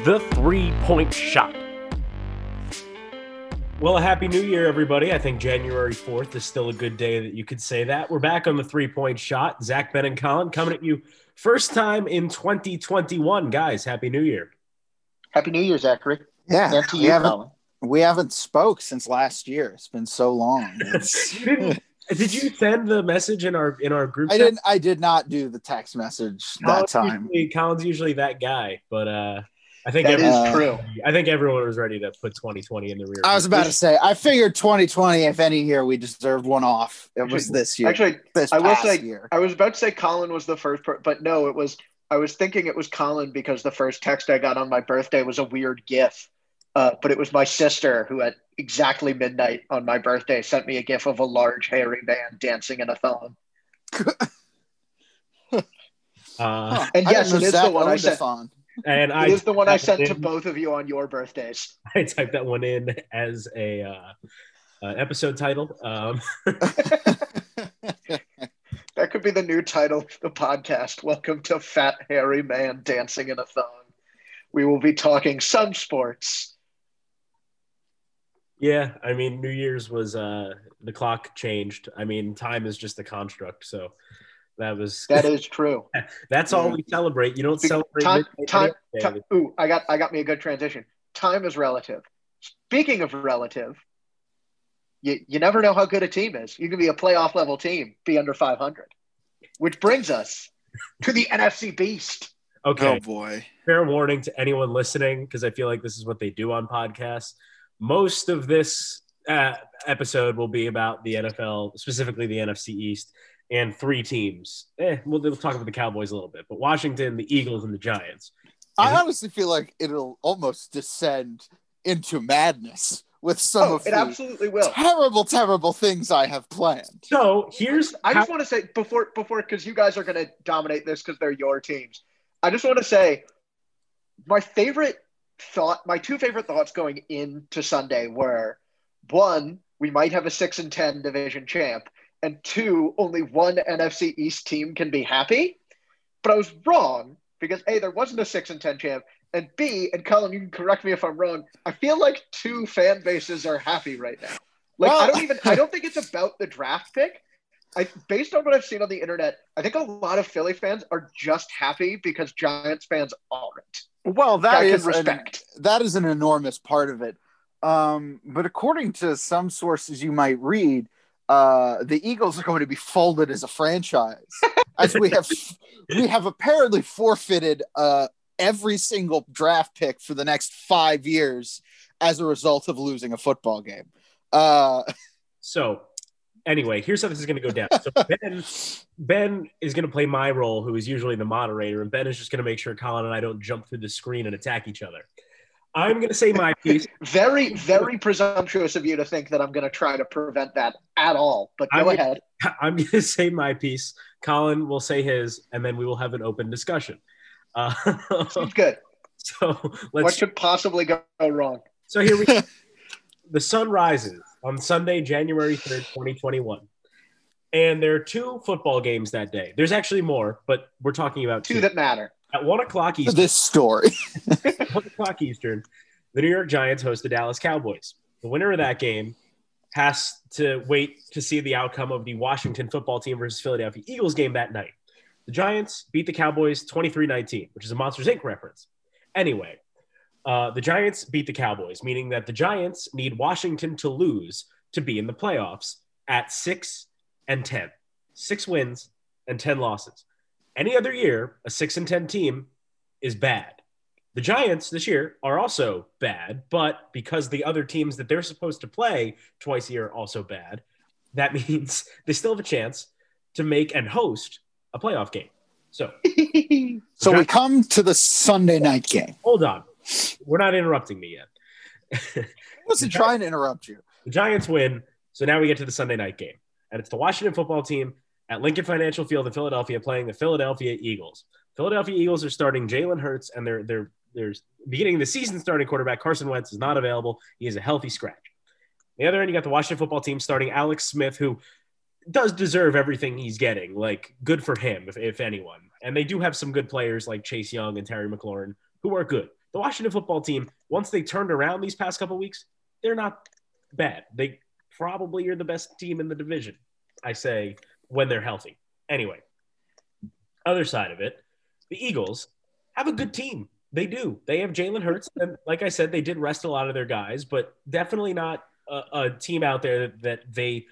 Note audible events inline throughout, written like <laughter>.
is the three point shot. Well, a happy new year, everybody. I think January 4th is still a good day that you could say that. We're back on the three point shot. Zach, Ben, and Colin coming at you first time in 2021. Guys, happy new year. Happy New Year, Zachary. Yeah, And to we you, haven't Colin. we haven't spoke since last year. It's been so long. <laughs> Didn't- you send the message in our in our group? I chat? didn't. I did not do the text message that time. Usually, Colin's usually that guy, but uh, I think That is everyone- true. I think everyone was ready to put 2020 in the rear. I was about to say. I figured 2020, if any year we deserved one off, it was this year. Actually, this I will past say- year. I was about to say Colin was the first, per- but no, it was. I was thinking it was Colin because the first text I got on my birthday was a weird GIF, uh, but it was my sister who at exactly midnight on my birthday sent me a GIF of a large hairy man dancing in a thong. <laughs> Uh, and yes, it is the one I owned a sent. And I It is the one I sent that to both of you on your birthdays. <laughs> I typed that one in as a uh, uh, episode title. Um, <laughs> That could be the new title of the podcast. Welcome to Fat Hairy Man Dancing in a Thong. We will be talking some sports. yeah, I mean, New Year's was uh, the clock changed. I mean, time is just a construct, so that was <laughs> That is true. that's all we celebrate. You don't celebrate time- midnight time- any day. Ti- Ooh, I got I got me a good transition. Time is relative. Speaking of relative, you, you never know how good a team is. You can be a playoff level team, be under 500. Which brings us to the NFC Beast. Okay, Oh boy. fair warning to anyone listening because I feel like this is what they do on podcasts. Most of this uh, episode will be about the NFL, specifically the NFC East, and three teams. Eh, we'll, we'll talk about the Cowboys a little bit, but Washington, the Eagles, and the Giants. I honestly feel like it'll almost descend into madness with some Oh, of it the absolutely will. terrible, terrible things I have planned. So here's I how- just want to say before before because you guys are going to dominate this because they're your teams. I just want to say my favorite thought, my two favorite thoughts going into Sunday were one, we might have a six and ten division champ, and two, only one NFC East team can be happy. But I was wrong because a there wasn't a six and ten champ, and b and Colin, you can correct me if I'm wrong. I feel like two fan bases are happy right now. Like I don't even I don't think it's about the draft pick. I based on what I've seen on the internet, I think a lot of Philly fans are just happy because Giants fans aren't. Well, that is an, that is an enormous part of it. Um, but according to some sources you might read, uh, the Eagles are going to be folded as a franchise, as we have <laughs> we have apparently forfeited uh, every single draft pick for the next five years as a result of losing a football game. Uh, So, anyway, here's how this is going to go down. So <laughs> Ben, Ben is going to play my role, who is usually the moderator, and Ben is just going to make sure Colin and I don't jump through the screen and attack each other. I'm going to say my piece. <laughs> Very, very presumptuous of you to think that I'm going to try to prevent that at all. But go would- ahead. <laughs> I'm going to say my piece. Colin will say his, and then we will have an open discussion. Uh, <laughs> good. so What let's. What could possibly go wrong? So here we. go. the sun rises on Sunday, January 3rd, 2021. And there are two football games that day. There's actually more, but we're talking about Two two. that matter. At one o'clock Eastern, this story. <laughs> one o'clock Eastern, the New York Giants host the Dallas Cowboys. The winner of that game has to wait to see the outcome of the Washington football team versus Philadelphia Eagles game that night. The Giants beat the Cowboys 23 19, which is a Monsters Inc. reference. Anyway, uh, the Giants beat the Cowboys, meaning that the Giants need Washington to lose to be in the playoffs at 6 and 10. Six wins and 10 losses. Any other year, a 6 and 10 team is bad. The Giants this year are also bad, but because the other teams that they're supposed to play twice a year are also bad, that <laughs> means they still have a chance to make and host a playoff game. So <laughs> So we come to the Sunday night game. hold on. We're not interrupting me yet. I <laughs> wasn't trying to interrupt you. the Giants win. So now we get to the Sunday night game. And it's the Washington football team at Lincoln Financial Field in Philadelphia playing the Philadelphia Eagles. Philadelphia Eagles are starting Jalen Hurts, and they're they're they're beginning the season starting quarterback Carson Wentz is not available. He is a healthy scratch. The other end, you got the Washington football team starting Alex Smith, who does deserve everything he's getting. Like, good for him, if, if anyone. And they do have some good players like Chase Young and Terry McLaurin, who are good. The Washington football team, once they turned around these past couple weeks, they're not bad. They probably are the best team in the division. I say when they're healthy. Anyway, other side of it, the Eagles have a good team. They do. They have Jalen Hurts, and like I said, they did rest a lot of their guys, but definitely not a, a team out there that, that they,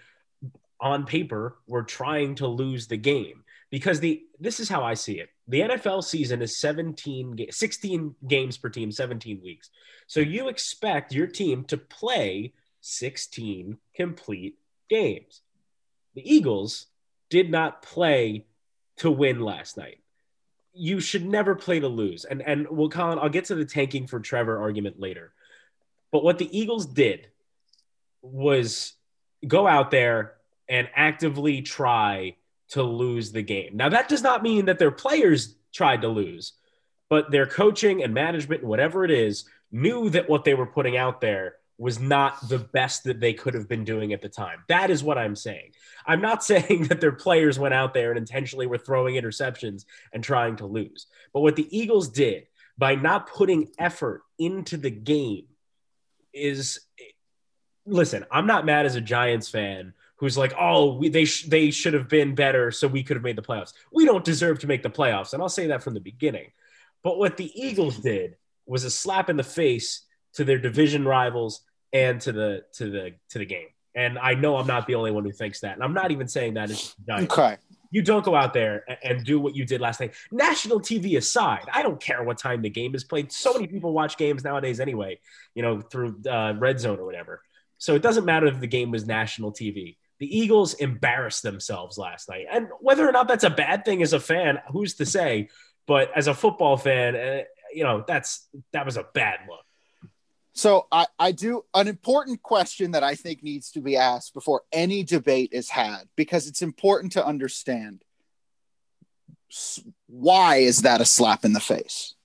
on paper, were trying to lose the game because the this is how I see it. The NFL season is 17 16 games per team, 17 weeks. So you expect your team to play 16 complete games. The Eagles did not play to win last night. You should never play to lose. And and well, Colin, I'll get to the tanking for Trevor argument later. But what the Eagles did was go out there and actively try to lose the game. Now, that does not mean that their players tried to lose, but their coaching and management, whatever it is, knew that what they were putting out there was not the best that they could have been doing at the time. That is what I'm saying. I'm not <laughs> saying that their players went out there and intentionally were throwing interceptions and trying to lose. But what the Eagles did by not putting effort into the game is listen, I'm not mad as a Giants fan who's like, "Oh, we, they sh- they should have been better, so we could have made the playoffs." We don't deserve to make the playoffs, and I'll say that from the beginning. But what the Eagles did was a slap in the face to their division rivals and to the to the to the game. And I know I'm not the only one who thinks that. And I'm not even saying that. Okay. You don't go out there and do what you did last night. National TV aside, I don't care what time the game is played. So many people watch games nowadays anyway, you know, through uh, Red Zone or whatever. So it doesn't matter if the game was national TV. The Eagles embarrassed themselves last night. And whether or not that's a bad thing as a fan, who's to say? But as a football fan, uh, you know, that's that was a bad look. So I, I do an important question that I think needs to be asked before any debate is had because it's important to understand why is that a slap in the face?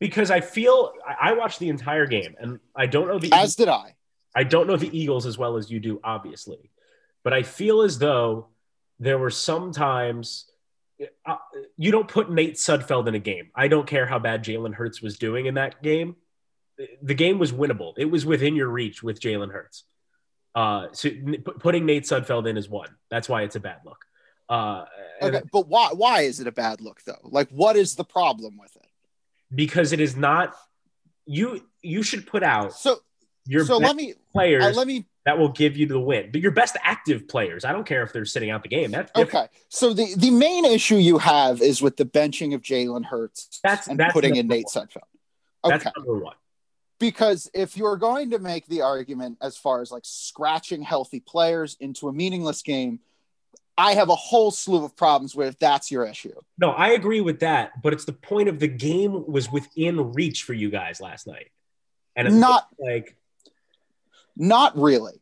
Because I feel I watched the entire game and I don't know the as did I. I don't know the Eagles as well as you do, obviously, but I feel as though there were sometimes uh, you don't put Nate Sudfeld in a game. I don't care how bad Jalen Hurts was doing in that game the game was winnable. It was within your reach with Jalen Hurts. Uh, so putting Nate Sudfeld in is one. That's why it's a bad look. Uh, okay, but why why is it a bad look though? Like, what is the problem with it? Because it is not. You you should put out so your so let me players. Uh, let me that will give you the win. But your best active players. I don't care if they're sitting out the game. That's different. okay. So the the main issue you have is with the benching of Jalen Hurts. That's and that's putting in Nate. Sudfeld. Okay. That's number one because if you're going to make the argument as far as like scratching healthy players into a meaningless game, I have a whole slew of problems with that's your issue. No, I agree with that, but it's the point of the game was within reach for you guys last night. And not like not really.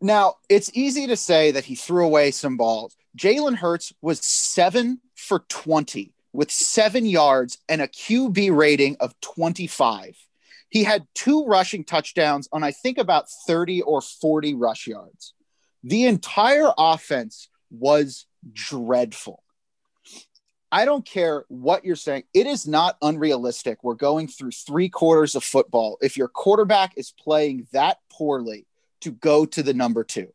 Now, it's easy to say that he threw away some balls. Jalen Hurts was seven for 20 with seven yards and a QB rating of 25. He had two rushing touchdowns on, I think, about 30 or 40 rush yards. The entire offense was dreadful. I don't care what you're saying. It is not unrealistic. We're going through three quarters of football. If your quarterback is playing that poorly, to go to the number two.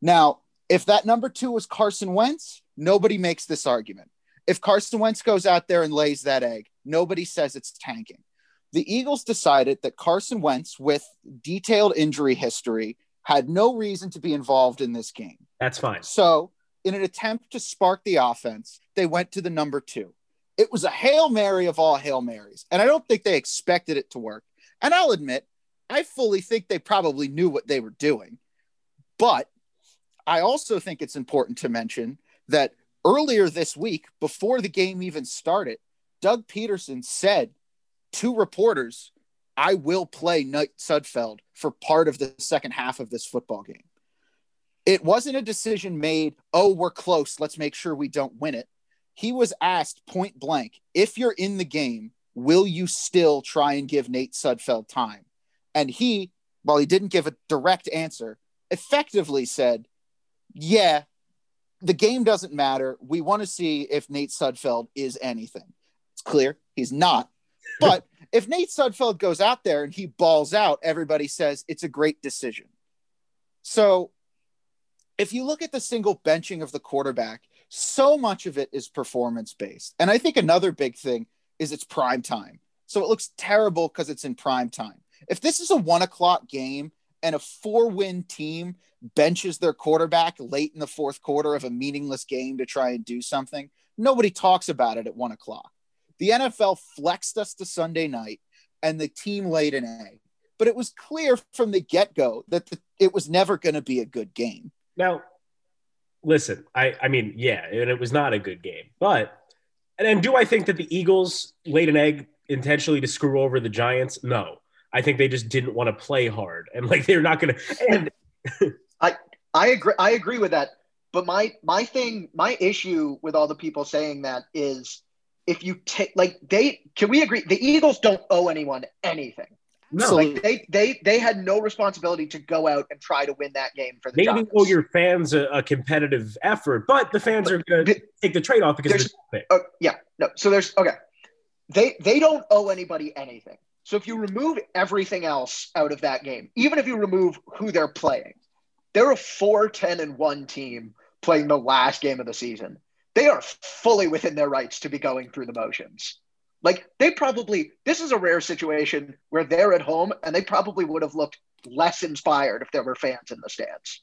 Now, if that number two was Carson Wentz, nobody makes this argument. If Carson Wentz goes out there and lays that egg, nobody says it's tanking the Eagles decided that Carson Wentz, with detailed injury history, had no reason to be involved in this game. That's fine. So, in an attempt to spark the offense, they went to the number two. It was a Hail Mary of all Hail Marys. And I don't think they expected it to work. And I'll admit, I fully think they probably knew what they were doing. But I also think it's important to mention that earlier this week, before the game even started, Doug Pederson said to reporters, I will play Nate Sudfeld for part of the second half of this football game. It wasn't a decision made, oh, we're close. Let's make sure we don't win it. He was asked point blank, if you're in the game, will you still try and give Nate Sudfeld time? And he, while he didn't give a direct answer, effectively said, yeah, the game doesn't matter. We want to see if Nate Sudfeld is anything. It's clear he's not <laughs> But if Nate Sudfeld goes out there and he balls out, everybody says it's a great decision. So if you look at the single benching of the quarterback, so much of it is performance based. And I think another big thing is it's prime time. So it looks terrible because it's in prime time. If this is a one o'clock game and a four win team benches their quarterback late in the fourth quarter of a meaningless game to try and do something, nobody talks about it at one o'clock. The NFL flexed us to Sunday night and the team laid an egg. But it was clear from the get go that the, it was never going to be a good game. Now, listen, I, I mean, yeah, and it was not a good game. But, and, and do I think that the Eagles laid an egg intentionally to screw over the Giants? No. I think they just didn't want to play hard and like they're not going to. And <laughs> I I agree. I agree with that. But my my thing, my issue with all the people saying that is, if you take like they can we agree the Eagles don't owe anyone anything. no, Like they they they had no responsibility to go out and try to win that game for the maybe Giants. owe your fans a, a competitive effort, but the fans are going to take the trade off because of. Uh, yeah, no. So there's okay. They they don't owe anybody anything. So if you remove everything else out of that game, even if you remove who they're playing, they're a 4 10 and 1 team playing the last game of the season. They are fully within their rights to be going through the motions. Like they probably this is a rare situation where they're at home and they probably would have looked less inspired if there were fans in the stands.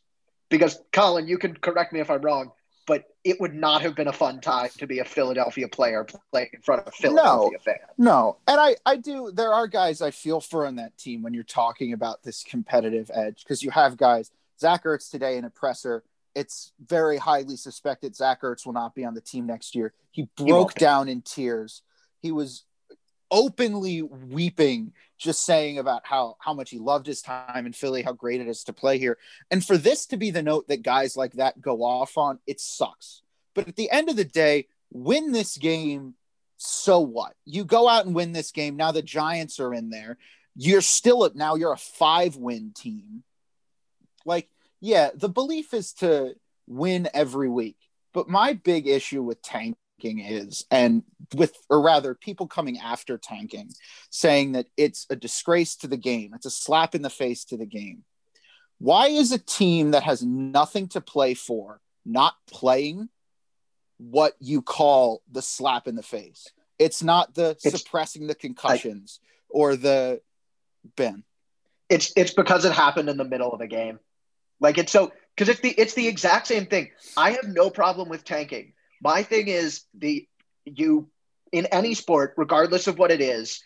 Because Colin, you can correct me if I'm wrong, but it would not have been a fun time to be a Philadelphia player playing in front of a Philadelphia fan. No, and I I do. There are guys I feel for on that team when you're talking about this competitive edge because you have guys. Zach Ertz today in a presser. It's very highly suspected Zach Ertz will not be on the team next year. He broke won't down in tears. He was openly weeping, just saying about how how much he loved his time in Philly, how great it is to play here. And for this to be the note that guys like that go off on, it sucks. But at the end of the day, win this game so what? You go out and win this game. Now the Giants are in there. You're still at now you're a five win team. Like, yeah, the belief is to win every week. But my big issue with tanking is, and with, or rather, people coming after tanking, saying that it's a disgrace to the game, it's a slap in the face to the game. Why is a team that has nothing to play for not playing what you call the slap in the face? It's not the It's- suppressing the concussions or the Ben. It's it's because it happened in the middle of a game. Like it's so because it's the it's the exact same thing. I have no problem with tanking. My thing is the you in any sport, regardless of what it is,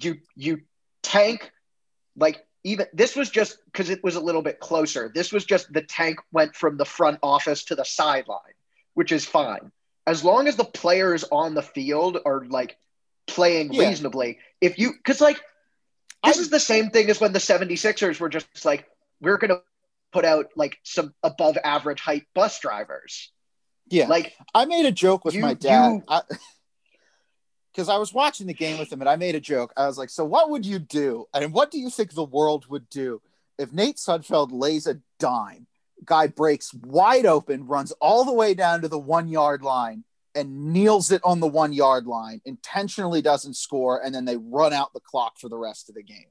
you you tank like even this was just because it was a little bit closer. This was just the tank went from the front office to the sideline, which is fine. As long as the players on the field are like playing Yeah. reasonably. If you because like this I- is the same thing as when the 76ers were just like, we're gonna put out like some above average height bus drivers. Yeah. Like I made a joke with You- my dad because <laughs> I, was watching the game with him and I made a joke. I was like, "So what would you do? And what do you think the world would do if Nate Sudfeld lays a dime? Guy breaks wide open, runs all the way down to the one yard line, and kneels it on the one yard line. Intentionally doesn't score, and then they run out the clock for the rest of the game.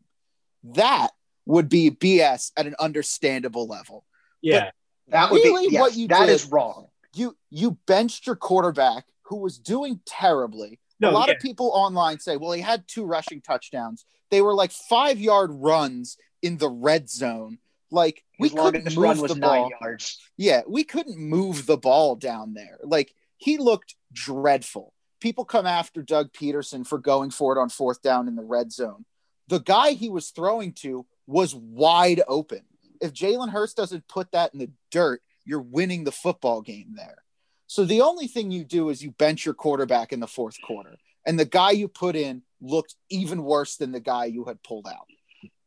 That would be BS at an understandable level. Yeah. that would Really, be yes, what you that did- is wrong. you you benched your quarterback who was doing terribly. No, a lot yeah. of people online say, well, he had two rushing touchdowns. They were like five yard runs in the red zone. Like we His longest couldn't run move was the nine ball. yards. Yeah, we couldn't move the ball down there. Like he looked dreadful. People come after Doug Pederson for going for it on fourth down in the red zone. The guy he was throwing to was wide open. If Jalen Hurts doesn't put that in the dirt, you're winning the football game there. So the only thing you do is you bench your quarterback in the fourth quarter. And the guy you put in looked even worse than the guy you had pulled out.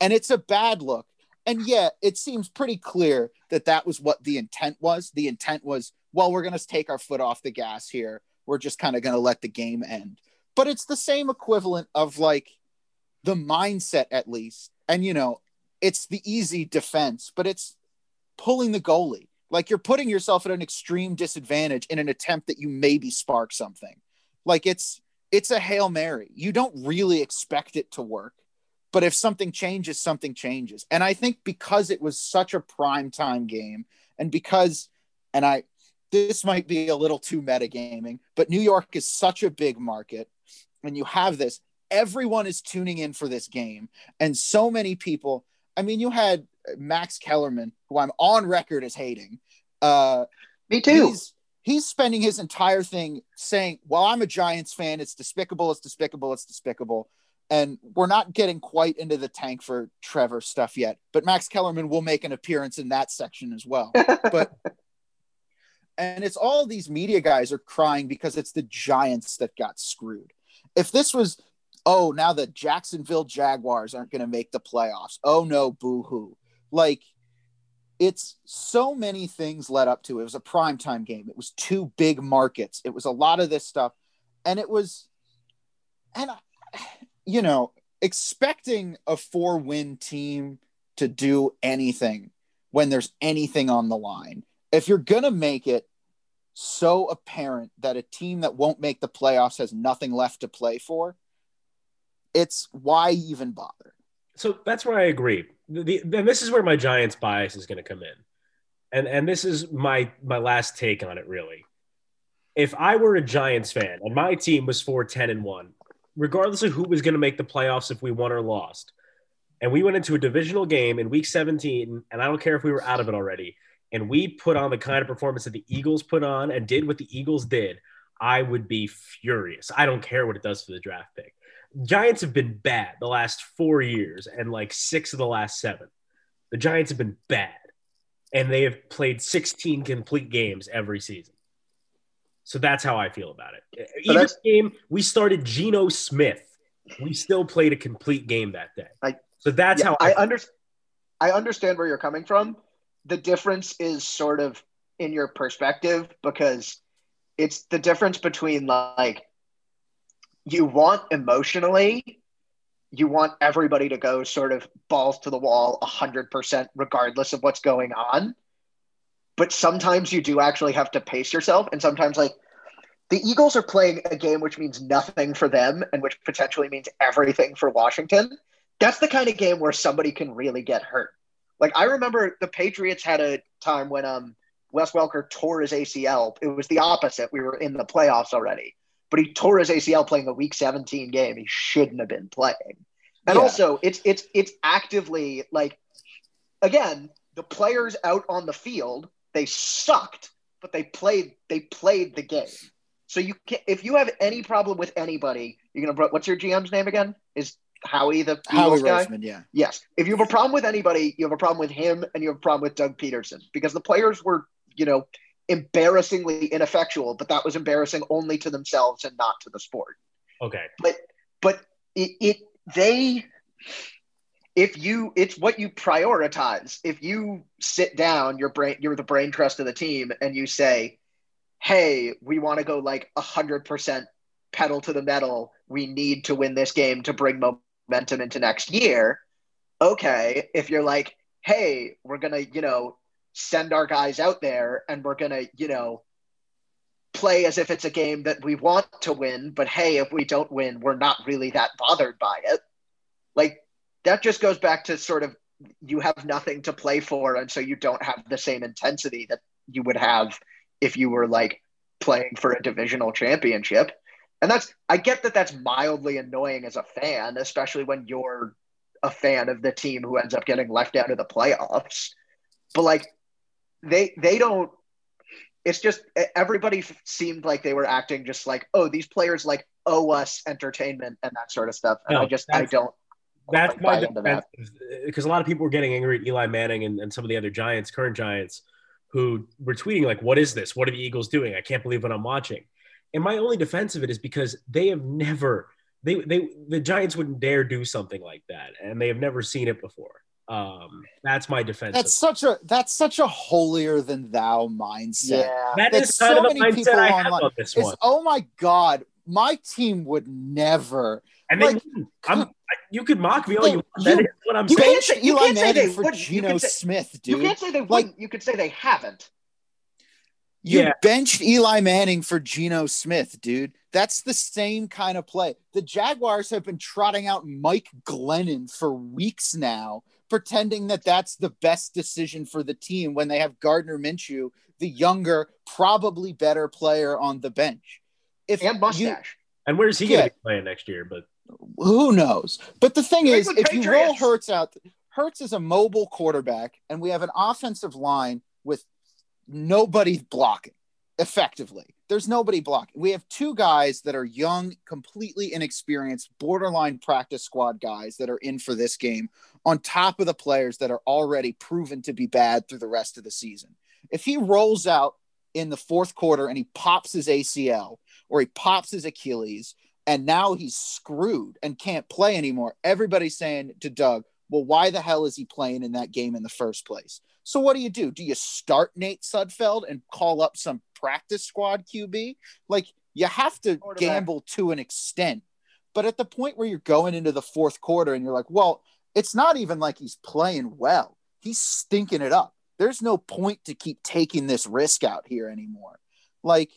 And it's a bad look. And yet, it seems pretty clear that that was what the intent was. The intent was, well, we're going to take our foot off the gas here. We're just kind of going to let the game end. But it's the same equivalent of like the mindset, at least. And, you know, it's the easy defense, but it's pulling the goalie. Like you're putting yourself at an extreme disadvantage in an attempt that you maybe spark something. Like it's, it's a hail mary. You don't really expect it to work, but if something changes, something changes. And I think because it was such a prime time game, and because, and I, this might be a little too metagaming, but New York is such a big market, and you have this. Everyone is tuning in for this game, and so many people. I mean, you had Max Kellerman, who I'm on record as hating. Uh, Me too. He's, he's spending his entire thing saying, "Well, I'm a Giants fan. It's despicable. It's despicable. It's despicable." And we're not getting quite into the tank for Trevor stuff yet, but Max Kellerman will make an appearance in that section as well. <laughs> but and it's all these media guys are crying because it's the Giants that got screwed. If this was, oh, now the Jacksonville Jaguars aren't going to make the playoffs. Oh no, boo hoo. Like it's so many things led up to it. It was a primetime game. It was two big markets. It was a lot of this stuff. And it was, and, you know, expecting a four win team to do anything when there's anything on the line. If you're going to make it so apparent that a team that won't make the playoffs has nothing left to play for, it's why even bother? So that's where I agree. The, the, this is where my Giants bias is going to come in, and and this is my my last take on it. Really, if I were a Giants fan and my team was four ten and one, regardless of who was going to make the playoffs, if we won or lost, and we went into a divisional game in Week 17, and I don't care if we were out of it already, and we put on the kind of performance that the Eagles put on and did what the Eagles did, I would be furious. I don't care what it does for the draft pick. Giants have been bad the last four years and like six of the last seven. The Giants have been bad and they have played 16 complete games every season. So that's how I feel about it. Even game we started Geno Smith, we still played a complete game that day. I, so that's yeah, how I, I understand. I understand where you're coming from. The difference is sort of in your perspective because it's the difference between like you want emotionally you want everybody to go sort of balls to the wall 100% regardless of what's going on. But sometimes you do actually have to pace yourself and sometimes like the eagles are playing a game which means nothing for them and which potentially means everything for washington. That's the kind of game where somebody can really get hurt. Like i remember the patriots had a time when um wes welker tore his acl it was the opposite. We were in the playoffs already but he tore his ACL playing the Week 17 game. He shouldn't have been playing. And yeah. also, it's it's it's actively like, again, the players out on the field they sucked, but they played they played the game. So you can if you have any problem with anybody, you're gonna. What's your GM's name again? Is Howie the Howie guy? Roseman, yeah. Yes. If you have a problem with anybody, you have a problem with him, and you have a problem with Doug Pederson because the players were, you know, embarrassingly ineffectual, but that was embarrassing only to themselves and not to the sport. Okay. But but it, it they if you it's what you prioritize. If you sit down, your brain you're the brain trust of the team and you say, Hey, we want to go like a hundred percent pedal to the metal. We need to win this game to bring momentum into next year. Okay. If you're like, hey, we're gonna, you know, send our guys out there and we're going to, you know, play as if it's a game that we want to win, but hey, if we don't win, we're not really that bothered by it. Like that just goes back to sort of you have nothing to play for and so you don't have the same intensity that you would have if you were like playing for a divisional championship. And that's I get that that's mildly annoying as a fan, especially when you're a fan of the team who ends up getting left out of the playoffs. But like they they don't it's just everybody seemed like they were acting just like oh these players like owe us entertainment and that sort of stuff. And no, i just i don't that's my defense because a lot of people were getting angry at eli manning and, and some of the other giants current giants who were tweeting like what is this? What are the eagles doing? I can't believe what i'm watching. And my only defense of it is because they have never they they the giants wouldn't dare do something like that and they have never seen it before um, that's my defense. That's such a that's such a holier than thou mindset. Yeah, that, that is so many people I online. on this one. oh my god, my team would never. And like, then I'm, you could mock me all you want. That is what I'm you saying. Can't say, you Eli can't say they for Geno Smith, dude. You can't say they wouldn't. you could say they haven't. You yeah. benched Eli Manning for Geno Smith, dude. That's the same kind of play. The Jaguars have been trotting out Mike Glennon for weeks now, pretending that that's the best decision for the team when they have Gardner Minshew, the younger, probably better player on the bench. If and mustache. You, and where's he yeah, going to be playing next year? But who knows? But the thing is, if Patriots. you roll Hurts out, Hurts is a mobile quarterback, and we have an offensive line with nobody blocking effectively. There's nobody blocking. We have two guys that are young, completely inexperienced, borderline practice squad guys that are in for this game, on top of the players that are already proven to be bad through the rest of the season. If he rolls out in the fourth quarter and he pops his ACL or he pops his Achilles and now he's screwed and can't play anymore, everybody's saying to Doug, well, why the hell is he playing in that game in the first place? So what do you do? Do you start Nate Sudfeld and call up some practice squad QB? Like you have to gamble to an extent. But at the point where you're going into the fourth quarter and you're like, well, it's not even like he's playing well. He's stinking it up. There's no point to keep taking this risk out here anymore. Like,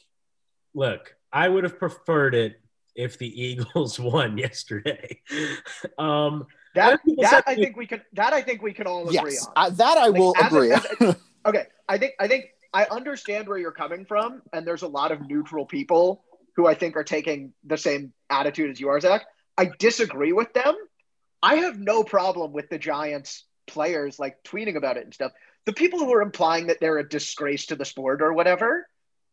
look, I would have preferred it if the <laughs> Eagles won yesterday. <laughs> um, that that I think we can that I think we can all agree yes, on. that I like, will agree. A, a, <laughs> okay, I think I think I understand where you're coming from, and there's a lot of neutral people who I think are taking the same attitude as you are, Zach. I disagree with them. I have no problem with the Giants players like tweeting about it and stuff. The people who are implying that they're a disgrace to the sport or whatever,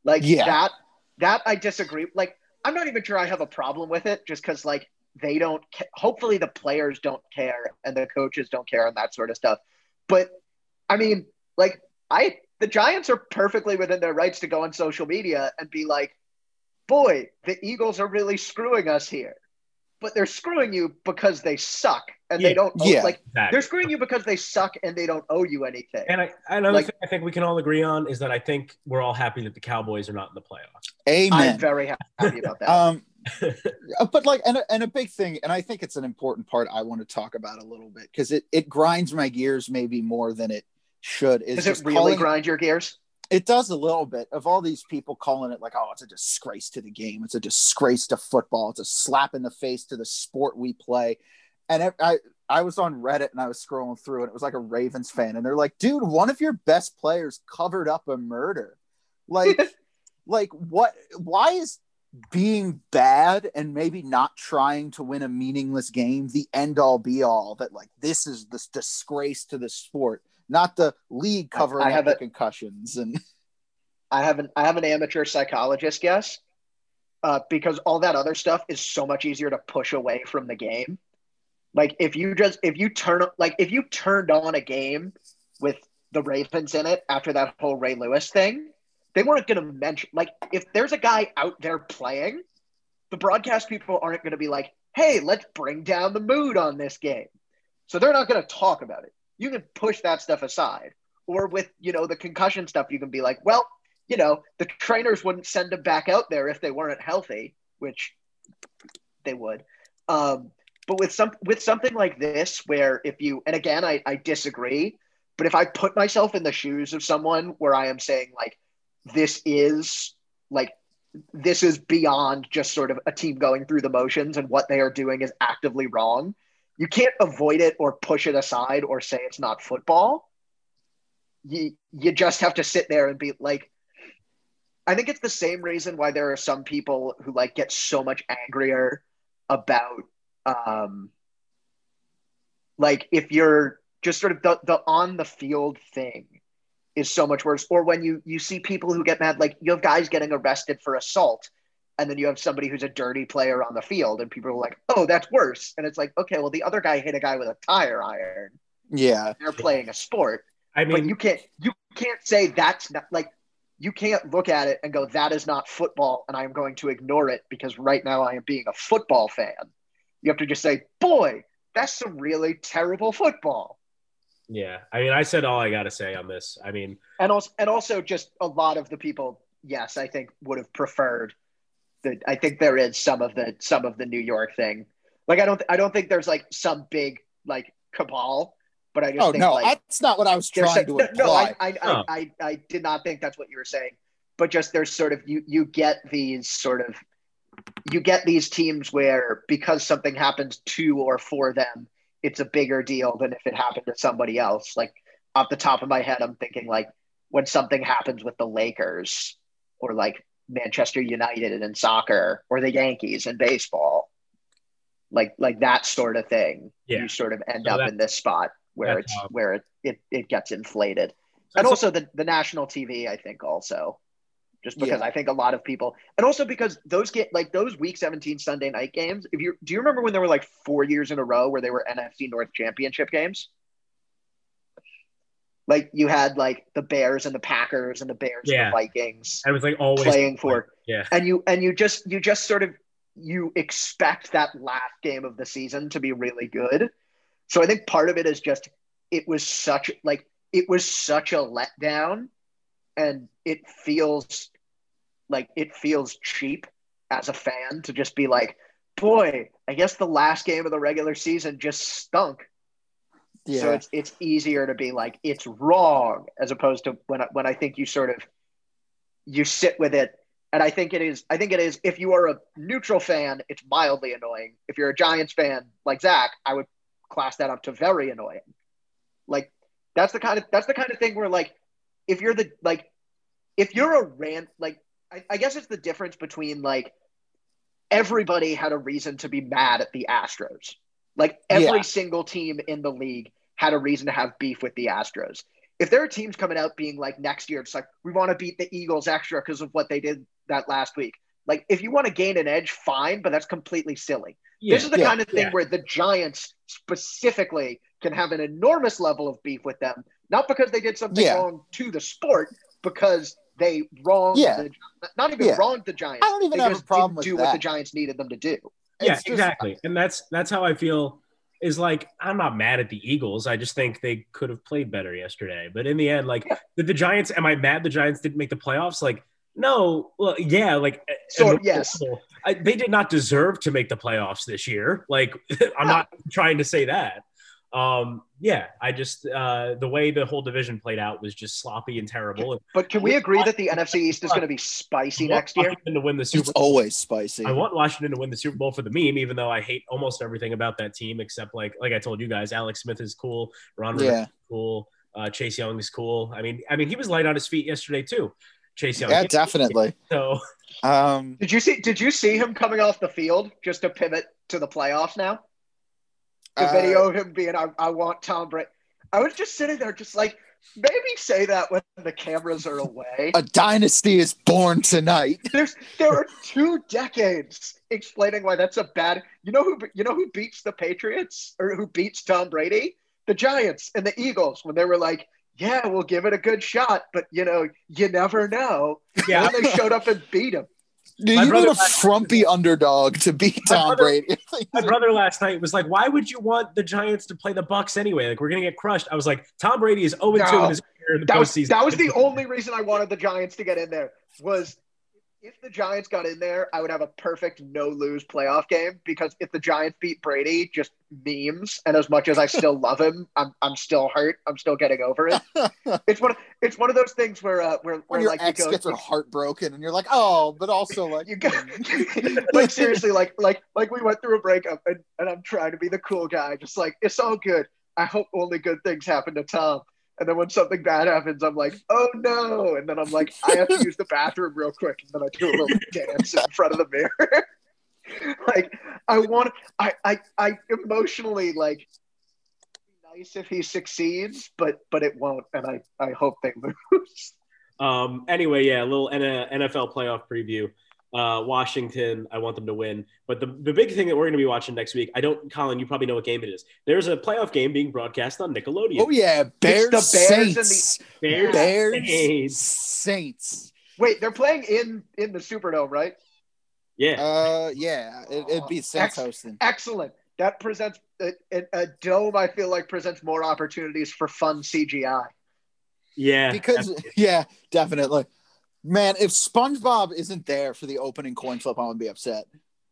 like yeah. that, that I disagree. Like, I'm not even sure I have a problem with it, just because like they don't ca- hopefully the players don't care and the coaches don't care and that sort of stuff but i mean like i the giants are perfectly within their rights to go on social media and be like boy the eagles are really screwing us here but they're screwing you because they suck and yeah, they don't owe, yeah, like exactly. they're screwing you because they suck and they don't owe you anything. And I, another like, thing I think we can all agree on is that I think we're all happy that the Cowboys are not in the playoffs. Amen. I'm very happy about that. um, <laughs> Uh, but like and a, and a big thing and i think it's an important part i want to talk about a little bit because it, it grinds my gears maybe more than it should is does it really calling, grind your gears? It does a little bit of all these people calling it like oh it's a disgrace to the game. It's a disgrace to football. It's a slap in the face to the sport we play. And i i was on reddit and i was scrolling through and it was like a ravens fan and they're like dude one of your best players covered up a murder. Like <laughs> like what why is being bad and maybe not trying to win a meaningless game the end all be all that like this is this disgrace to the sport not the league covering I have the concussions and <laughs> I have an I have an amateur psychologist guess uh, because all that other stuff is so much easier to push away from the game. Like if you just if you turn like if you turned on a game with the Ravens in it after that whole Ray Lewis thing, they weren't going to mention like if there's a guy out there playing, the broadcast people aren't going to be like, "Hey, let's bring down the mood on this game." So they're not going to talk about it. You can push that stuff aside. Or with, you know, the concussion stuff, you can be like, "Well, you know, the trainers wouldn't send them back out there if they weren't healthy, which they would." Um, but with some with something like this where if you and again I, I disagree but if i put myself in the shoes of someone where i am saying like this is like this is beyond just sort of a team going through the motions and what they are doing is actively wrong. You can't avoid it or push it aside or say it's not football. You you just have to sit there and be like I think it's the same reason why there are some people who like get so much angrier about um like if you're just sort of the, the on the field thing is so much worse. Or when you you see people who get mad, like you have guys getting arrested for assault, and then you have somebody who's a dirty player on the field, and people are like, "Oh, that's worse." And it's like, okay, well, the other guy hit a guy with a tire iron. Yeah, they're playing a sport. I mean, but you can't you can't say that's not like you can't look at it and go that is not football, and I am going to ignore it because right now I am being a football fan. You have to just say, boy, that's some really terrible football. Yeah, I mean, I said all I got to say on this. I mean, and also, and also, just a lot of the people, yes, I think would have preferred that. I think there is some of the some of the New York thing. Like, I don't, I don't think there's like some big like cabal, but I just oh think, no, like, that's not what I was trying some, to <laughs> imply. No, I, I, oh. I, I, I did not think that's what you were saying. But just there's sort of you you get these sort of you get these teams where because something happens to or for them, it's a bigger deal than if it happened to somebody else. Like off the top of my head, I'm thinking like when something happens with the Lakers or like Manchester United in soccer or the Yankees in baseball, like like that sort of thing. Yeah. You sort of end So up that- in this spot where it's how- where it, it, it gets inflated. And also the, the national TV, I think also. Just because Yeah. I think a lot of people and also because those get like those week 17 Sunday night games, if you do you remember when there were like four years in a row where they were NFC North championship games? Like you had like the Bears and the Packers and the Bears Yeah. and the Vikings I was like always playing for Yeah. and you and you just you just sort of you expect that last game of the season to be really good so i think part of it is just it was such like it was such a letdown and it feels like it feels cheap as a fan to just be like boy i guess the last game of the regular season just stunk. Yeah. so it's it's easier to be like it's wrong as opposed to when I, when I think you sort of you sit with it. And I think it is I think it is if you are a neutral fan it's mildly annoying. If you're a Giants fan like Zach I would class that up to very annoying. Like that's the kind of that's the kind of thing where like if you're the like if you're a rant like I, I guess it's the difference between like everybody had a reason to be mad at the Astros like every Yeah. single team in the league had a reason to have beef with the Astros. If there are teams coming out being like next year, it's like we want to beat the Eagles extra because of what they did that last week. Like if you want to gain an edge, fine, but that's completely silly. Yeah. this is the yeah, kind of thing where the Giants specifically can have an enormous level of beef with them, not because they did something wrong to the sport, because they wronged Yeah. the, not even Yeah. wronged the Giants. I don't even they have a problem didn't with do that. what the Giants needed them to do. yeah, just- exactly. And that's that's how I feel. Is like I'm not mad at the Eagles. I just think they could have played better yesterday. But in the end, like Yeah. did the Giants? Am I mad the Giants didn't make the playoffs? Like no. Well, yeah. Like So, and- yes. I, they did not deserve to make the playoffs this year. Like <laughs> I'm No. not trying to say that. Um, yeah, I just uh, the way the whole division played out was just sloppy and terrible. But can we agree that the NFC East is going to be spicy I want next year? Washington to win the Super It's Bowl. always spicy. I want Washington to win the Super Bowl for the meme, even though I hate almost everything about that team, except like like I told you guys, Alex Smith is cool, Ron Rivera Yeah. is cool, uh, Chase Young is cool. I mean, I mean, he was light on his feet yesterday too. Chase Young, Yeah, definitely. So Um, Did you see? Did you see him coming off the field just to pivot to the playoffs now? The uh, video of him being, I, "I want Tom Brady." I was just sitting there, just like maybe say that when the cameras are away. a dynasty is born tonight. <laughs> There's there are two decades explaining why that's a bad. You know who you know who beats the Patriots or who beats Tom Brady? The Giants and the Eagles when they were like, "Yeah, we'll give it a good shot," but you know, you never know. yeah, And they showed up and beat him. Do My you need a frumpy underdog to beat My Tom brother- Brady? <laughs> my brother last night was like, "Why would you want the Giants to play the Bucks anyway? Like we're gonna get crushed." I was like, "Tom Brady is 0 2 No. in his career in the That was postseason." that was the <laughs> only reason I wanted the Giants to get in there was if the Giants got in there, I would have a perfect no lose playoff game because if the Giants beat Brady, just memes. And as much as I still love him, <laughs> I'm I'm still hurt. I'm still getting over it. <laughs> it's one of, it's one of those things where uh, where, when where your like ex you go, gets her heart and you're like, oh, but also like, you go <laughs> like seriously like like like we went through a breakup and, and I'm trying to be the cool guy, just like it's all good. I hope only good things happen to Tom. And then when something bad happens, I'm like, oh no. And then I'm like, I have to use the bathroom real quick. And then I do a little <laughs> dance in front of the mirror. <laughs> like I want I I I emotionally like nice if he succeeds, but but it won't. And I I hope they lose. Um, anyway, yeah, a little N- NFL playoff preview. Uh, Washington, I want them to win. But the, the big thing that we're going to be watching next week, I don't, Colin, you probably know what game it is. There's a playoff game being broadcast on Nickelodeon. oh yeah, Bears, the Bears and the- Saints, Bears, Bears, Saints. Saints. Wait, they're playing in in the Superdome, right? Yeah. Uh, yeah, it, it'd be Saints Ex- hosting. excellent. That presents a, a, a dome. I feel like presents more opportunities for fun CGI. yeah. because <laughs> yeah, definitely. Man, if SpongeBob isn't there for the opening coin flip, I'm gonna be upset.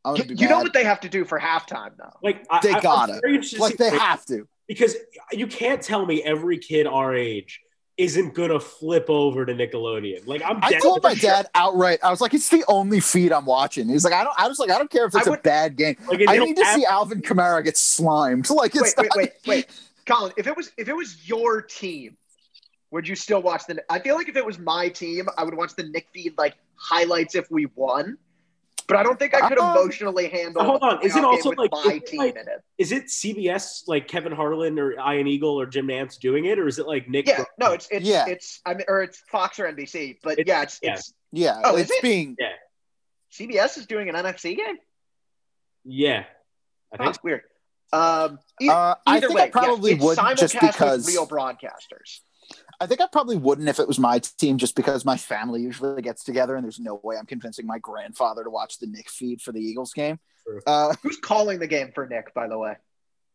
I'm You, gonna be you know what they have to do for halftime, though. like, I, They I- gotta. very interested to like they have to. because you can't tell me every kid our age isn't gonna flip over to Nickelodeon. Like I'm. I told my sure. dad outright. I was like, "It's the only feed I'm watching." He's like, "I don't." I was like, "I don't care if it's I a would- bad game. Like, I need to have- see Alvin Kamara get slimed." <laughs> Like it's Wait, wait, wait, wait, Colin. If it was if it was your team, would you still watch the? I feel like if it was my team, I would watch the Nick feed like highlights if we won. But I don't think I could Um, emotionally handle. hold on, is it also, like- my is it team like- in it? Is it CBS like Kevin Harlan or Ian Eagle or Jim Nantz doing it, or is it like Nick? Yeah, no, it's it's Yeah. it's I mean, or it's Fox or NBC. But It's- yeah, it's yeah. it's yeah, Oh, is it's it? being CBS is doing an NFC game. yeah. I think That's weird. Um, e- Uh, I either think way, I probably yes, would just simulcast because with real broadcasters. I think I probably wouldn't if it was my team, just because my family usually gets together, and there's no way I'm convincing my grandfather to watch the Nick feed for the Eagles game. Uh, Who's calling the game for Nick, by the way?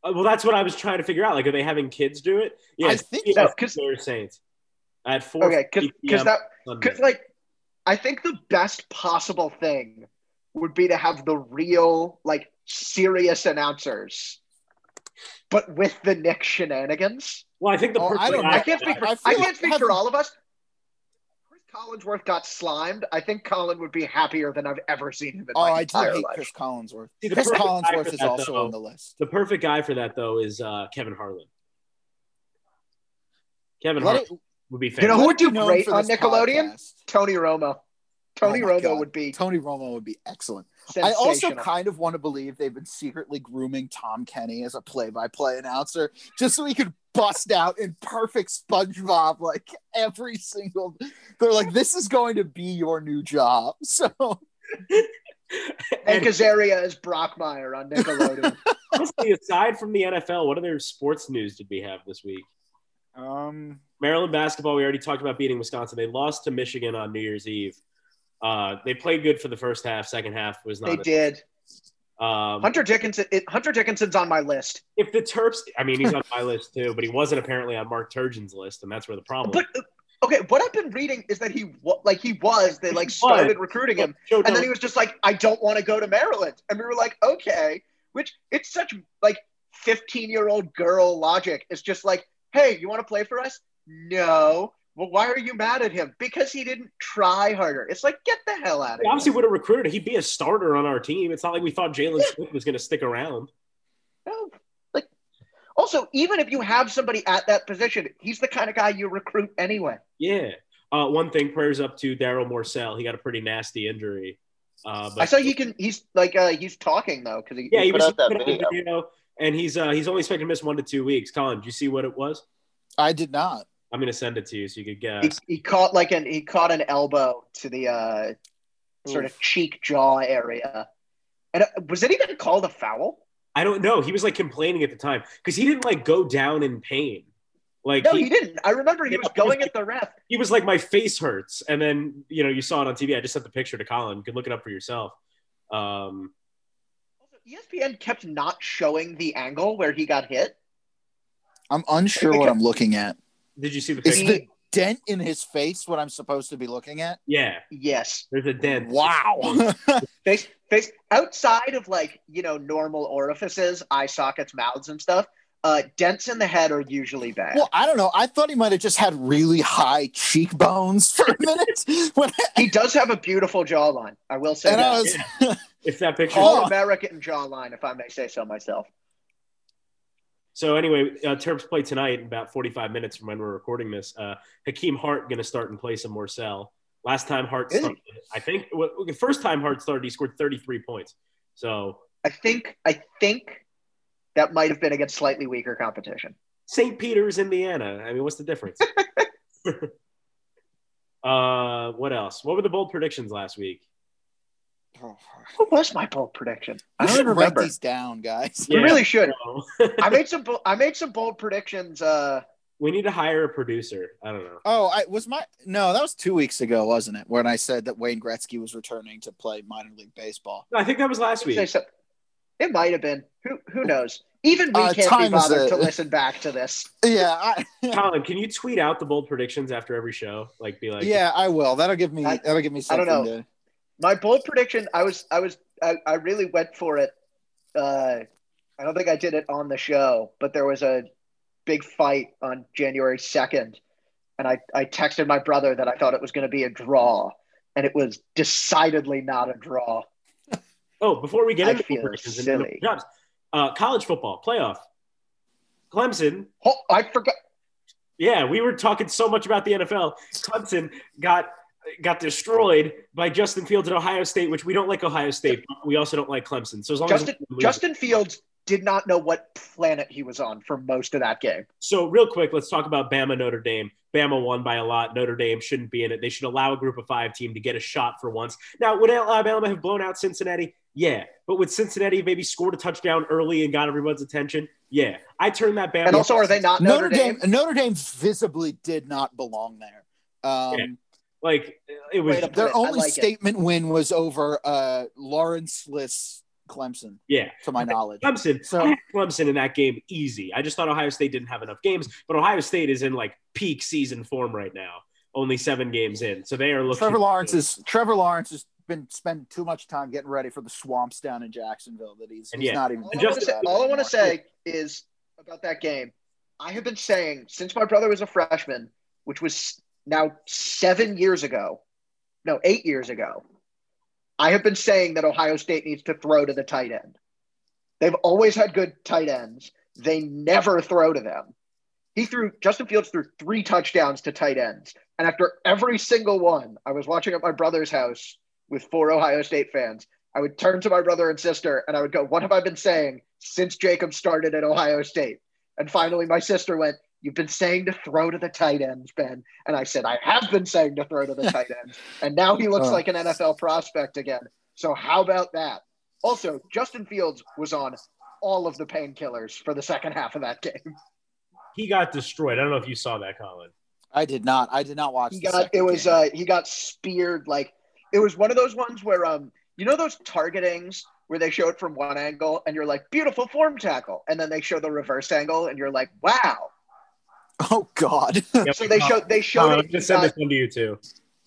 Uh, well, that's what I was trying to figure out. Like, are they having kids do it? Yeah, I think- yes, they're Saints at four. Okay, because that because like I think the best possible thing would be to have the real like serious announcers, but with the Nick shenanigans. well, I think the Oh, I don't I can't speak for I I, can't like speak having- for all of us. Chris Collinsworth got slimed. I think Colin would be happier than I've ever seen him in oh, my I do hate life. Chris Collinsworth. See, the Chris perfect guy for Collinsworth is that, also though- on the list. The perfect guy for that though is uh, Kevin Harlan. Kevin Let Harlan it- would be You know fantastic. who would it be do great on Nickelodeon? podcast- Tony Romo. Tony Oh Romo God. would be Tony Romo would be excellent. I also kind of want to believe they've been secretly grooming Tom Kenny as a play-by-play announcer, just so he could bust out in perfect SpongeBob like every single. They're like, "This is going to be your new job." <laughs> So Hank Azaria is Brockmire on Nickelodeon. <laughs> honestly, aside from the NFL, what other sports news did we have this week? um, Maryland basketball, we already talked about beating Wisconsin. They lost to Michigan on New Year's Eve. Uh, they played good for the first half. Second half was not. they not. did. Um, Hunter Dickinson. It, Hunter Dickinson's on my list. if the Terps, I mean, he's on my <laughs> list too, but he wasn't apparently on Mark Turgeon's list, and that's where the problem. But uh, okay, what I've been reading is that he like he was. They like started recruiting him, and then he was just like, "I don't want to go to Maryland," and we were like, "Okay." Which it's such like fifteen year old girl logic. It's just like, "Hey, you want to play for us?" No. Well, why are you mad at him? Because he didn't try harder. It's like, get the hell out of He here. obviously would have recruited. He'd be a starter on our team. It's not like we thought Jalen Smith was going to stick around. No. Like, also, even if you have somebody at that position, he's the kind of guy you recruit anyway. Yeah. Uh, one thing, prayers up to Darryl Morsell. He got a pretty nasty injury. Uh, but I saw he can. He's like, uh, he's talking though because he, yeah, he put was out that video. video, and he's uh, he's only expected to miss one to two weeks. Colin, did you see what it was? I did not. I'm going to send it to you so you could He, guess. he caught like an he caught an elbow to the uh, sort of cheek jaw area, and uh, was it even called a foul? I don't know. He was like complaining at the time because he didn't like go down in pain. Like No, he, he didn't. I remember he Yeah, was he was going like- at the ref. he was like, my face hurts, and then you know you saw it on TV. I just sent the picture to Colin. You can look it up for yourself. Um, Also, ESPN kept not showing the angle where he got hit. I'm unsure what I'm looking at. Did you see the Is picture? the dent in his face what I'm supposed to be looking at? yeah, Yes, there's a dent. Wow. <laughs> face face outside of like you know normal orifices, eye sockets, mouths, and stuff. Uh, dents in the head are usually bad. well, I don't know. I thought he might have just had really high cheekbones <laughs> for a minute. when he does have a beautiful jawline. I will say and that. I was, If that picture. All. American jawline, if I may say so myself. So anyway, uh, Terps play tonight in about 45 minutes from when we're recording this. Uh, Hakim Hart going to start in place of Morsell. Last time Hart started, I think well, the first time Hart started, he scored 33 points. So I think I think that might have been against slightly weaker competition. St. Peter's, Indiana. I mean, what's the difference? <laughs> <laughs> uh, what else? What were the bold predictions last week? What was my bold prediction? I I don't should even write these down, guys. We really should. <laughs> I made some. bo- I made some bold predictions. Uh, we need to hire a producer. I don't know. Oh, I was my no, that was two weeks ago, wasn't it? When I said that Wayne Gretzky was returning to play minor league baseball. No, I think that was last week. so- it might have been. Who who knows? Even we Uh, can't be time bothered to listen back to this. Yeah, I, <laughs> Colin, can you tweet out the bold predictions after every show? Like, be like, yeah, I will. That'll give me I- that'll give me I something don't know. to. My bold prediction. I was. I was. I, I really went for it. Uh, I don't think I did it on the show, but there was a big fight on January second and I, I texted my brother that I thought it was going to be a draw, and it was decidedly not a draw. <laughs> Oh, before we get I into predictions silly. jobs, uh, college football playoff. Clemson, Oh, I forgot. yeah, we were talking so much about the NFL. Clemson got got destroyed by Justin Fields at Ohio State, which we don't like Ohio State, but we also don't like Clemson. So as long Justin as Justin Fields did not know what planet he was on for most of that game. So real quick, let's talk about Bama Notre Dame. Bama won by a lot. Notre Dame shouldn't be in it. They should allow a group of five team to get a shot for once. Now, would Alabama have blown out Cincinnati? Yeah. But would Cincinnati maybe scored a touchdown early and got everyone's attention? Yeah. I turned that Bama. And also, are they not Notre, Notre, Dame, Dame? Notre Dame visibly did not belong there. Um, Yeah. Like it was Wait Their I only like it. statement win was over uh, Lawrence Liss Clemson, yeah. to my knowledge. Clemson, So- Clemson in that game easy. I just thought Ohio State didn't have enough games, but Ohio State is in like peak season form right now. Only seven games in, so they are looking. Trevor Lawrence is Trevor Lawrence has been spending too much time getting ready for the swamps down in Jacksonville that he's, he's yeah, not even. All I And just- wanna say- all I want to say is about that game. I have been saying since my brother was a freshman, which was now seven years ago, no, eight years ago. I have been saying that Ohio State needs to throw to the tight end. They've always had good tight ends. They never throw to them. He threw Justin Fields threw three touchdowns to tight ends, and after every single one, I was watching at my brother's house with four Ohio State fans. I would turn to my brother and sister and I would go, What have I been saying since Jacob started at Ohio State? And finally, my sister went, You've been saying to throw to the tight ends, Ben. And I said, I have been saying to throw to the tight <laughs> ends. And now he looks Oh. like an NFL prospect again. So, how about that? Also, Justin Fields was on all of the painkillers for the second half of that game. He got destroyed. I don't know if you saw that, Colin. I did not. I did not watch. He the got it was game. uh he got speared like it was one of those ones where um you know those targetings where they show it from one angle and you're like beautiful form tackle and then they show the reverse angle and you're like wow <laughs> oh God. Yep. so they showed they showed uh, Colin, I'm he gonna send this one to you too.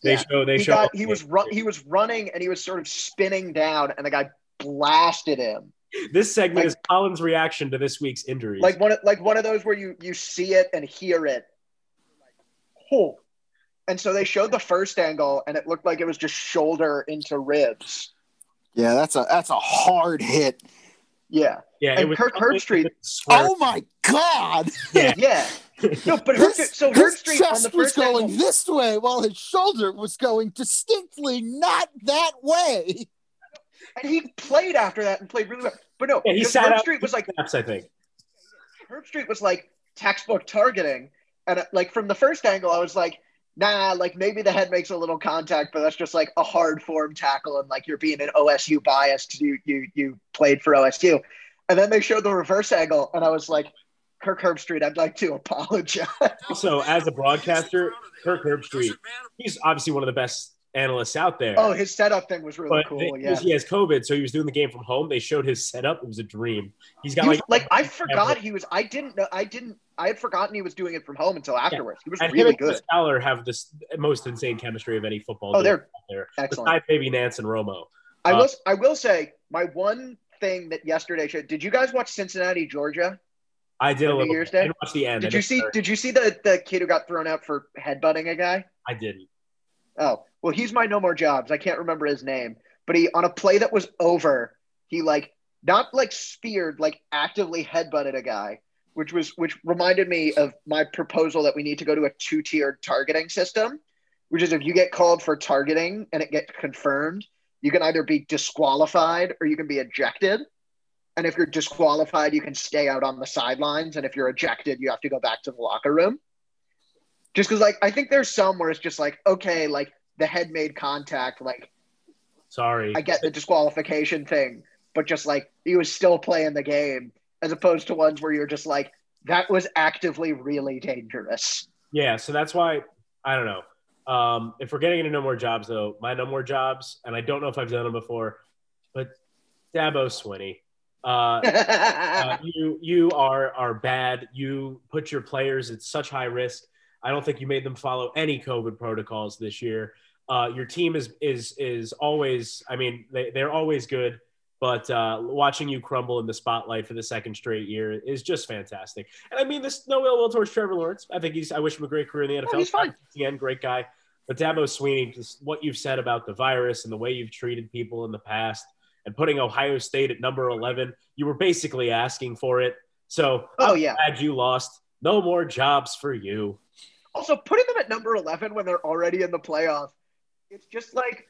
They Yeah. show. They he, show. got, he was run, he was running and he was sort of spinning down and the guy blasted him This segment like- is Colin's reaction to this week's injuries. like one of, like one of those where you you see it and hear it oh and so they showed the first angle and it looked like it was just shoulder into ribs yeah, that's a that's a hard hit. yeah yeah, and Kirk Herbstreit- Swear. Oh my God. Yeah. <laughs> yeah no but Herb, His, so his Herbstreit on chest the was going angle, this way while his shoulder was going distinctly not that way. and he played after that and played really well but no Yeah, he because sat Herb out. Street was like snaps, I think. Herbstreit was like textbook targeting and uh, like from the first angle I was like nah like maybe the head makes a little contact but that's just like a hard form tackle and like you're being an OSU biased you you you played for OSU and then they showed the reverse angle and I was like Kirk Herbstreit I'd like to apologize <laughs> Also, as a broadcaster, Kirk Herbstreit, he's obviously one of the best analysts out there. oh his setup thing was really but cool the- yeah he has COVID, so he was doing the game from home. They showed his setup; it was a dream. He's got He was, like like I forgot he was. I didn't know. I didn't. I had forgotten he was doing it from home until afterwards. He was and him really good. Fowler have the most insane chemistry of any football. Oh, dude they're out there. excellent. Besides maybe Nantz and Romo. I uh, will. I will say my one thing that yesterday showed. Did you guys watch Cincinnati, Georgia? I did a New little. Year's bit. I Day? didn't watch the end. Did you see? the- Did you see the the kid who got thrown out for headbutting a guy? I didn't. Oh, well, he's my no more jobs. I can't remember his name, but he on a play that was over, he like not like speared, like actively headbutted a guy, which was which reminded me of my proposal that we need to go to a two tiered targeting system, which is if you get called for targeting and it gets confirmed, you can either be disqualified or you can be ejected. And if you're disqualified, you can stay out on the sidelines. And if you're ejected, you have to go back to the locker room just because like i think there's some where it's just like okay like the head made contact like Sorry. i get the disqualification thing but just like he was still playing the game as opposed to ones where you're just like that was actively really dangerous Yeah, so that's why I don't know. Um, if we're getting into no more jobs, though, my no more jobs, and I don't know if I've done them before, but Dabo Swinney, uh, <laughs> uh, you you are are bad. You put your players at such high risk. I don't think you made them follow any COVID protocols this year. Uh, your team is is is always. I mean, they, they're always good. but uh, watching you crumble in the spotlight for the second straight year is just fantastic. And I mean, this no ill will towards Trevor Lawrence. I think he's. I wish him a great career in the NFL. Oh, he's fine. Again, great guy. But Dabo Swinney, just what you've said about the virus and the way you've treated people in the past, and putting Ohio State at number eleven, you were basically asking for it. So, Oh, I'm yeah. glad you lost. No more jobs for you. Also, putting them at number 11 when they're already in the playoff, it's just like,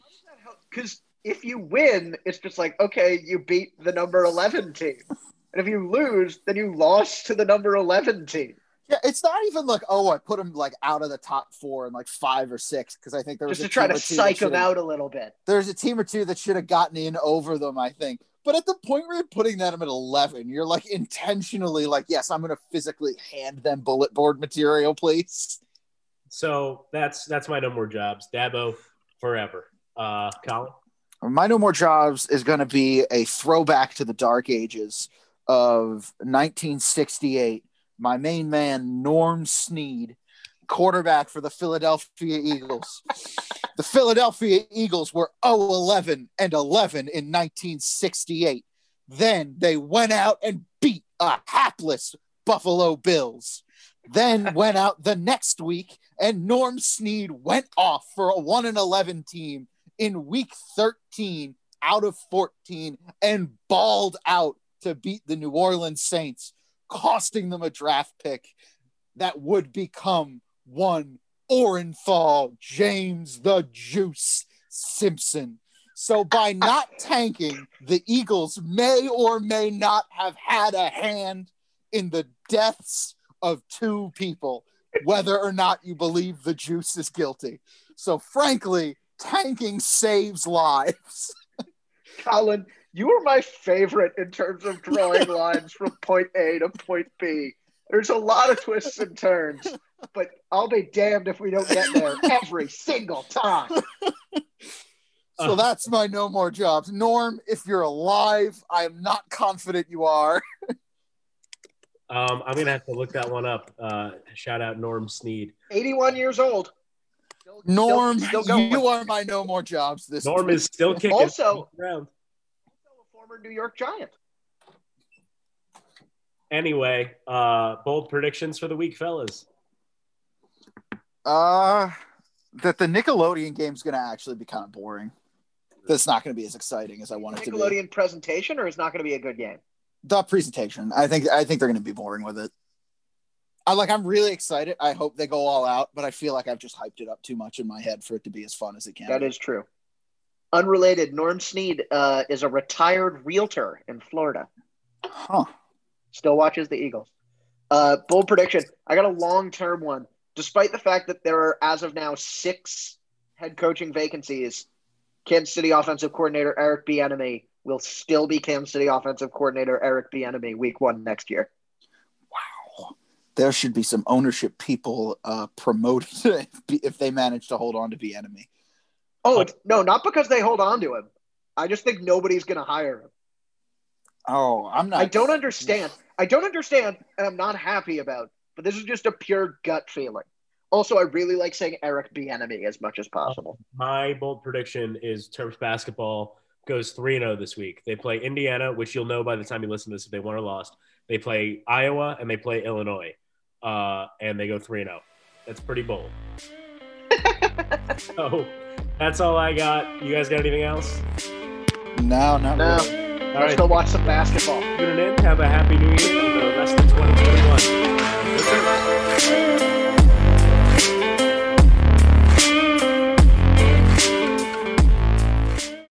how does that help? Because if you win, it's just like, okay, you beat the number 11 team. And if you lose, then you lost to the number 11 team. Yeah, it's not even like oh, I put him like out of the top four and like five or six because I think there was Just a to try team to or two psych that them out a little bit. There's a team or two that should have gotten in over them, I think. But at the point where you're putting them at 11, you're like intentionally like, yes, I'm going to physically hand them bullet board material, please. So that's that's my no more jobs. Dabo forever. Uh, Colin. My No More Jobs is going to be a throwback to the dark ages of 1968. My main man, Norm Snead, quarterback for the Philadelphia Eagles. the Philadelphia Eagles were 0 11 and 11 in 1968. Then they went out and beat a hapless Buffalo Bills. Then went out the next week, and Norm Snead went off for a 1 and 11 team in week 13 out of 14 and balled out to beat the New Orleans Saints, costing them a draft pick that would become one Orenthal James the Juice Simpson. So by not tanking, the Eagles may or may not have had a hand in the deaths of two people, whether or not you believe the Juice is guilty. So frankly, tanking saves lives. Colin, you were my favorite in terms of drawing <laughs> lines from point A to point B. There's a lot of twists and turns, but I'll be damned if we don't get there <laughs> every single time. So that's my no more jobs. Norm, if you're alive, I am not confident you are. <laughs> Um, I'm gonna have to look that one up. Uh, shout out Norm Snead. 81 years old. Still- Norm, still, still going. you are my no more jobs this Norm week. is still kicking. Also- around. Also a former New York Giant. Anyway, uh, bold predictions for the week, fellas. Uh that the Nickelodeon game's gonna actually be kind of boring. That's not gonna be as exciting as I want it to be. Nickelodeon presentation, or is not going to be a good game? The presentation. I think I think they're gonna be boring with it. I like I'm really excited. I hope they go all out, but I feel like I've just hyped it up too much in my head for it to be as fun as it can. That be. is true. Unrelated, Norm Snead uh, is a retired realtor in Florida. huh. Still watches the Eagles. Uh, bold prediction. I got a long term one. Despite the fact that there are, as of now, six head coaching vacancies, Kansas City offensive coordinator Eric Bieniemy will still be Kansas City offensive coordinator Eric Bieniemy week one next year. Wow. There should be some ownership people uh, promoted <laughs> if they manage to hold on to the enemy. Oh it's, no, not because they hold on to him. I just think nobody's going to hire him. Oh, I'm not. I don't understand. I don't understand, and I'm not happy about. But this is just a pure gut feeling. Also, I really like saying Eric Bieniemy as much as possible. My bold prediction is Terps basketball goes 3 0 this week. They play Indiana, which you'll know by the time you listen to this if they won or lost. They play Iowa and they play Illinois, uh, and they go 3 0. That's pretty bold. <laughs> so that's all I got. You guys got anything else? No, not No, really. All let's right, go watch some basketball. tuning in. Have a happy new year and the rest of 2021. Good night.